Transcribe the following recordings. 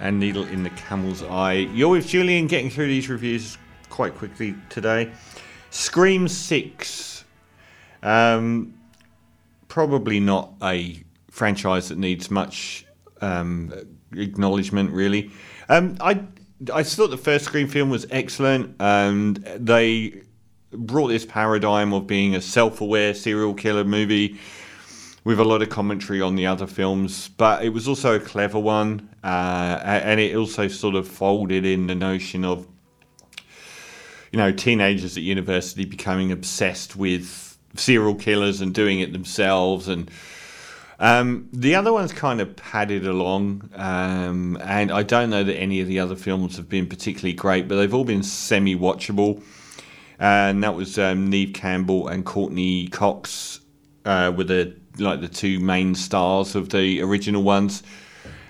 and Needle in the Camel's Eye. You're with Julian getting through these reviews quite quickly today. Scream 6. Um, probably not a franchise that needs much um, acknowledgement, really. Um, I, I thought the first Scream film was excellent, and they brought this paradigm of being a self aware serial killer movie with a lot of commentary on the other films, but it was also a clever one, uh, and it also sort of folded in the notion of you know teenagers at university becoming obsessed with serial killers and doing it themselves and um, the other one's kind of padded along, um, and I don't know that any of the other films have been particularly great, but they've all been semi watchable. And that was um, Neve Campbell and Courteney Cox uh, with the like the two main stars of the original ones.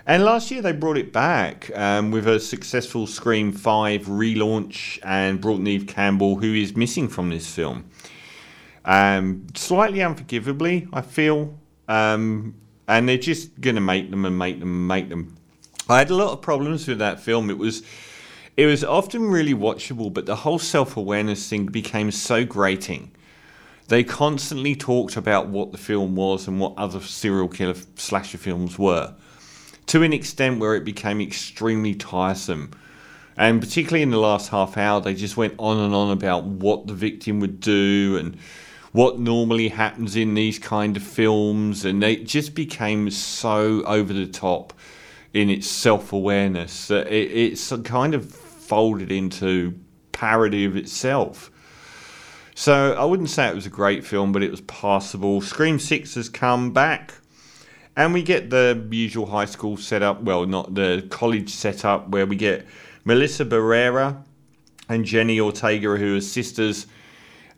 And last year they brought it back um, with a successful Scream 5 relaunch and brought Neve Campbell, who is missing from this film. Um, slightly unforgivably, I feel. Um, and they're just going to make them and make them and make them. I had a lot of problems with that film. It was. It was often really watchable, but the whole self awareness thing became so grating they constantly talked about what the film was and what other serial killer slasher films were, to an extent where it became extremely tiresome. And particularly in the last half hour, they just went on and on about what the victim would do and what normally happens in these kind of films, and it just became so over the top in its self awareness that it, it's kind of folded into parody of itself. So I wouldn't say it was a great film, but it was passable. Scream 6 has come back. And we get the usual high school setup, well, not the college setup, where we get Melissa Barrera and Jenny Ortega, who are sisters.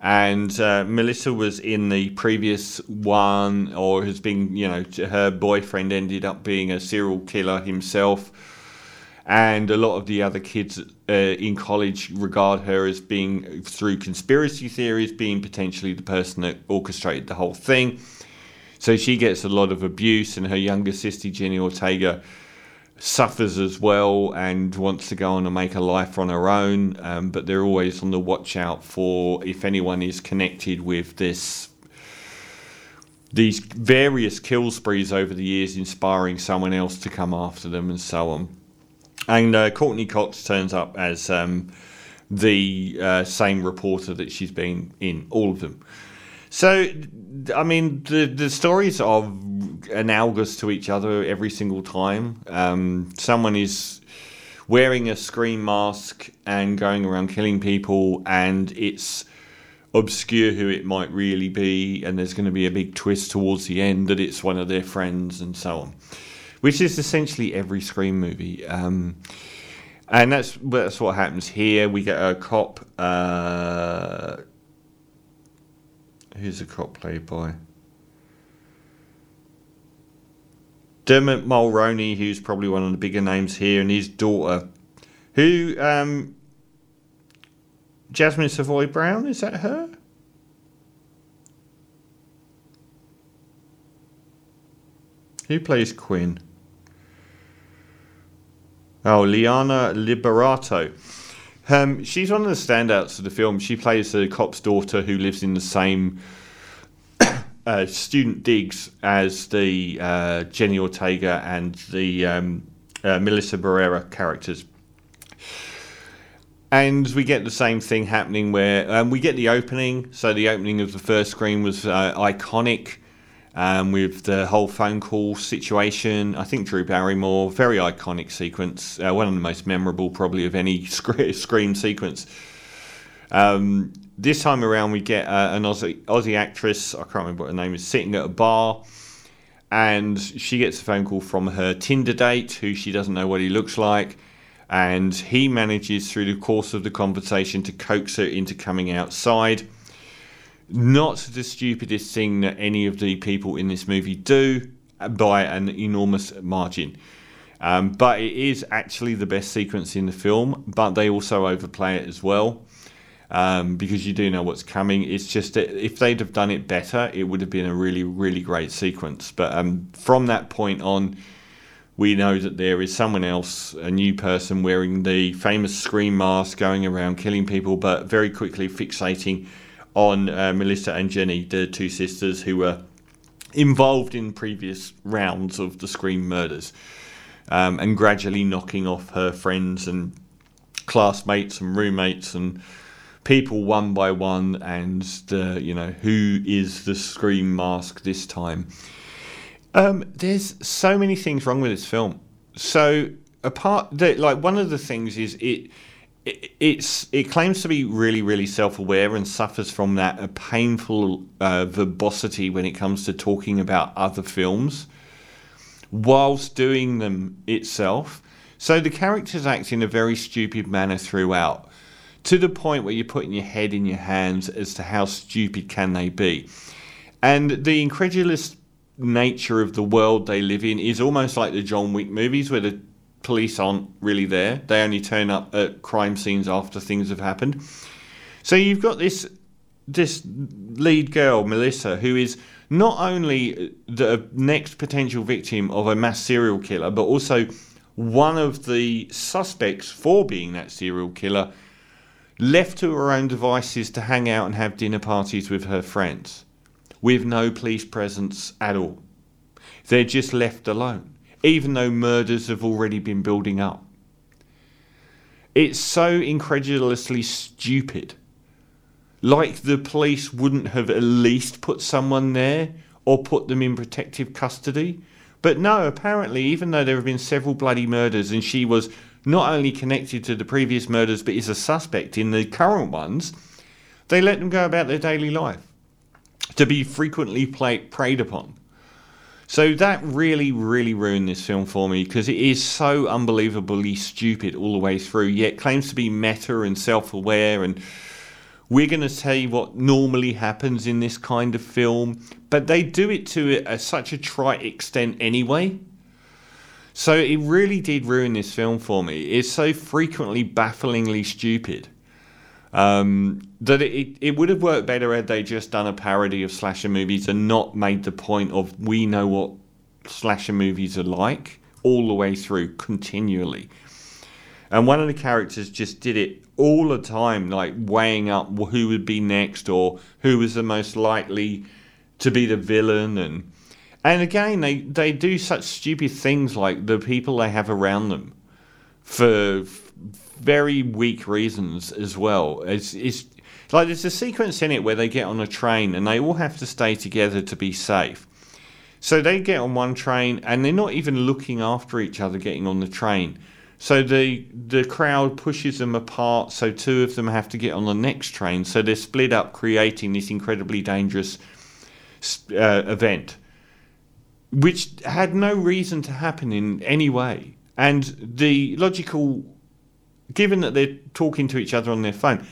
And uh, Melissa was in the previous one, or has been, you know, her boyfriend ended up being a serial killer himself and a lot of the other kids uh, in college regard her as being, through conspiracy theories, being potentially the person that orchestrated the whole thing. So she gets a lot of abuse, and her younger sister, Jenny Ortega, suffers as well and wants to go on and make a life on her own. Um, but they're always on the watch out for if anyone is connected with this. These various kill sprees over the years, inspiring someone else to come after them, and so on. And uh, Courteney Cox turns up as um, the uh, same reporter that she's been in all of them. So, I mean, the the stories are analogous to each other every single time. Um, someone is wearing a Scream mask and going around killing people, and it's obscure who it might really be, and there's going to be a big twist towards the end that it's one of their friends, and so on which is essentially every Scream movie. Um, and that's that's what happens here. We get a cop. Uh, who's a cop played by? Dermot Mulroney, who's probably one of the bigger names here, and his daughter, who um, Jasmine Savoy Brown is that her? Who plays Quinn? Oh, Liana Liberato. Um, she's one of the standouts of the film. She plays the cop's daughter who lives in the same uh, student digs as the uh, Jenny Ortega and the um, uh, Melissa Barrera characters. And we get the same thing happening where um, we get the opening. So the opening of the first Scream was uh, iconic um, with the whole phone call situation. I think Drew Barrymore, very iconic sequence, uh, one of the most memorable probably of any sc- Scream sequence. Um, this time around, we get uh, an Aussie, Aussie actress, I can't remember what her name is, sitting at a bar, and she gets a phone call from her Tinder date, who she doesn't know what he looks like. And he manages through the course of the conversation to coax her into coming outside not the stupidest thing that any of the people in this movie do by an enormous margin. Um, but it is actually the best sequence in the film, but they also overplay it as well. Um, because you do know what's coming. It's just that if they'd have done it better, it would have been a really, really great sequence. But um, from that point on, we know that there is someone else, a new person wearing the famous scream mask, going around killing people, but very quickly fixating on uh, Melissa and Jenny, the two sisters who were involved in previous rounds of the Scream murders, um, and gradually knocking off her friends and classmates and roommates and people one by one, and the you know who is the Scream mask this time. Um, there's so many things wrong with this film. So apart, like one of the things is it it, it's it claims to be really really self-aware and suffers from that a painful uh, verbosity when it comes to talking about other films whilst doing them itself. So the characters act in a very stupid manner throughout to the point where you're putting your head in your hands as to how stupid can they be. And the incredulous nature of the world they live in is almost like the John Wick movies where the police aren't really there. They only turn up at crime scenes after things have happened. So you've got this this lead girl, Melissa, who is not only the next potential victim of a mass serial killer, but also one of the suspects for being that serial killer, left to her own devices to hang out and have dinner parties with her friends, with no police presence at all. They're just left alone even though murders have already been building up. It's so incredulously stupid. Like the police wouldn't have at least put someone there or put them in protective custody. But no, apparently, even though there have been several bloody murders and she was not only connected to the previous murders but is a suspect in the current ones, they let them go about their daily life to be frequently play, preyed upon. So that really, really ruined this film for me because it is so unbelievably stupid all the way through, yet claims to be meta and self aware. And we're going to say what normally happens in this kind of film, but they do it to a, such a trite extent anyway. So it really did ruin this film for me. It's so frequently bafflingly stupid. Um, that it, it would have worked better had they just done a parody of slasher movies and not made the point of we know what slasher movies are like all the way through continually. And one of the characters just did it all the time, like weighing up who would be next or who was the most likely to be the villain and and again they, they do such stupid things like the people they have around them for very weak reasons as well. It's, it's like there's a sequence in it where they get on a train and they all have to stay together to be safe. So they get on one train and they're not even looking after each other getting on the train. So the the crowd pushes them apart. So two of them have to get on the next train. So they're split up, creating this incredibly dangerous uh, event, which had no reason to happen in any way. And the logical given that they're talking to each other on their phone,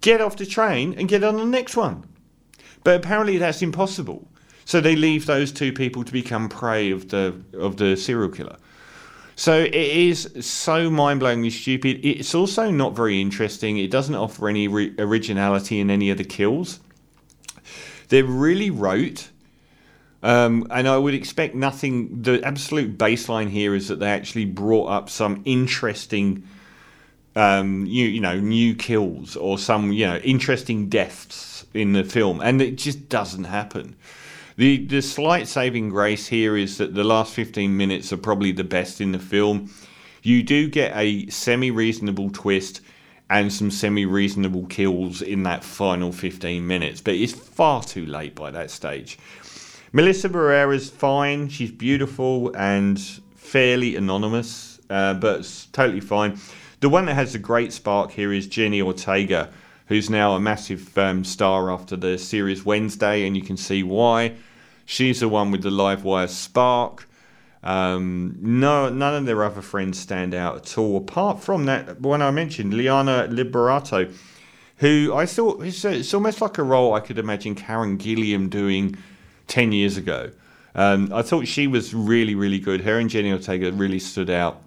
get off the train and get on the next one. But apparently that's impossible. So they leave those two people to become prey of the of the serial killer. So it is so mind-blowingly stupid. It's also not very interesting. It doesn't offer any re- originality in any of the kills. They're really rote. Um, and I would expect nothing. The absolute baseline here is that they actually brought up some interesting um, you, you know new kills or some you know interesting deaths in the film, and it just doesn't happen. The the slight saving grace here is that the last 15 minutes are probably the best in the film. You do get a semi reasonable twist and some semi reasonable kills in that final 15 minutes, but it's far too late by that stage. Melissa Barrera's fine, she's beautiful and fairly anonymous, uh, but totally fine. The one that has a great spark here is Jenny Ortega, who's now a massive um, star after the series Wednesday, and you can see why. She's the one with the live wire spark. Um, no, none of their other friends stand out at all, apart from that one I mentioned, Liana Liberato, who I thought it's, it's almost like a role I could imagine Karen Gillan doing 10 years ago. Um, I thought she was really, really good. Her and Jenny Ortega really stood out.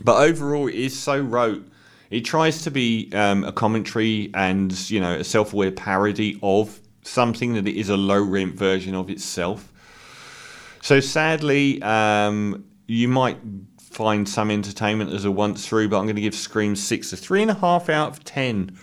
But overall, it is so rote. It tries to be um, a commentary and you know a self-aware parody of something that is a low rent version of itself. So sadly, um, you might find some entertainment as a once through, but I'm going to give Scream 6 a 3.5 out of 10.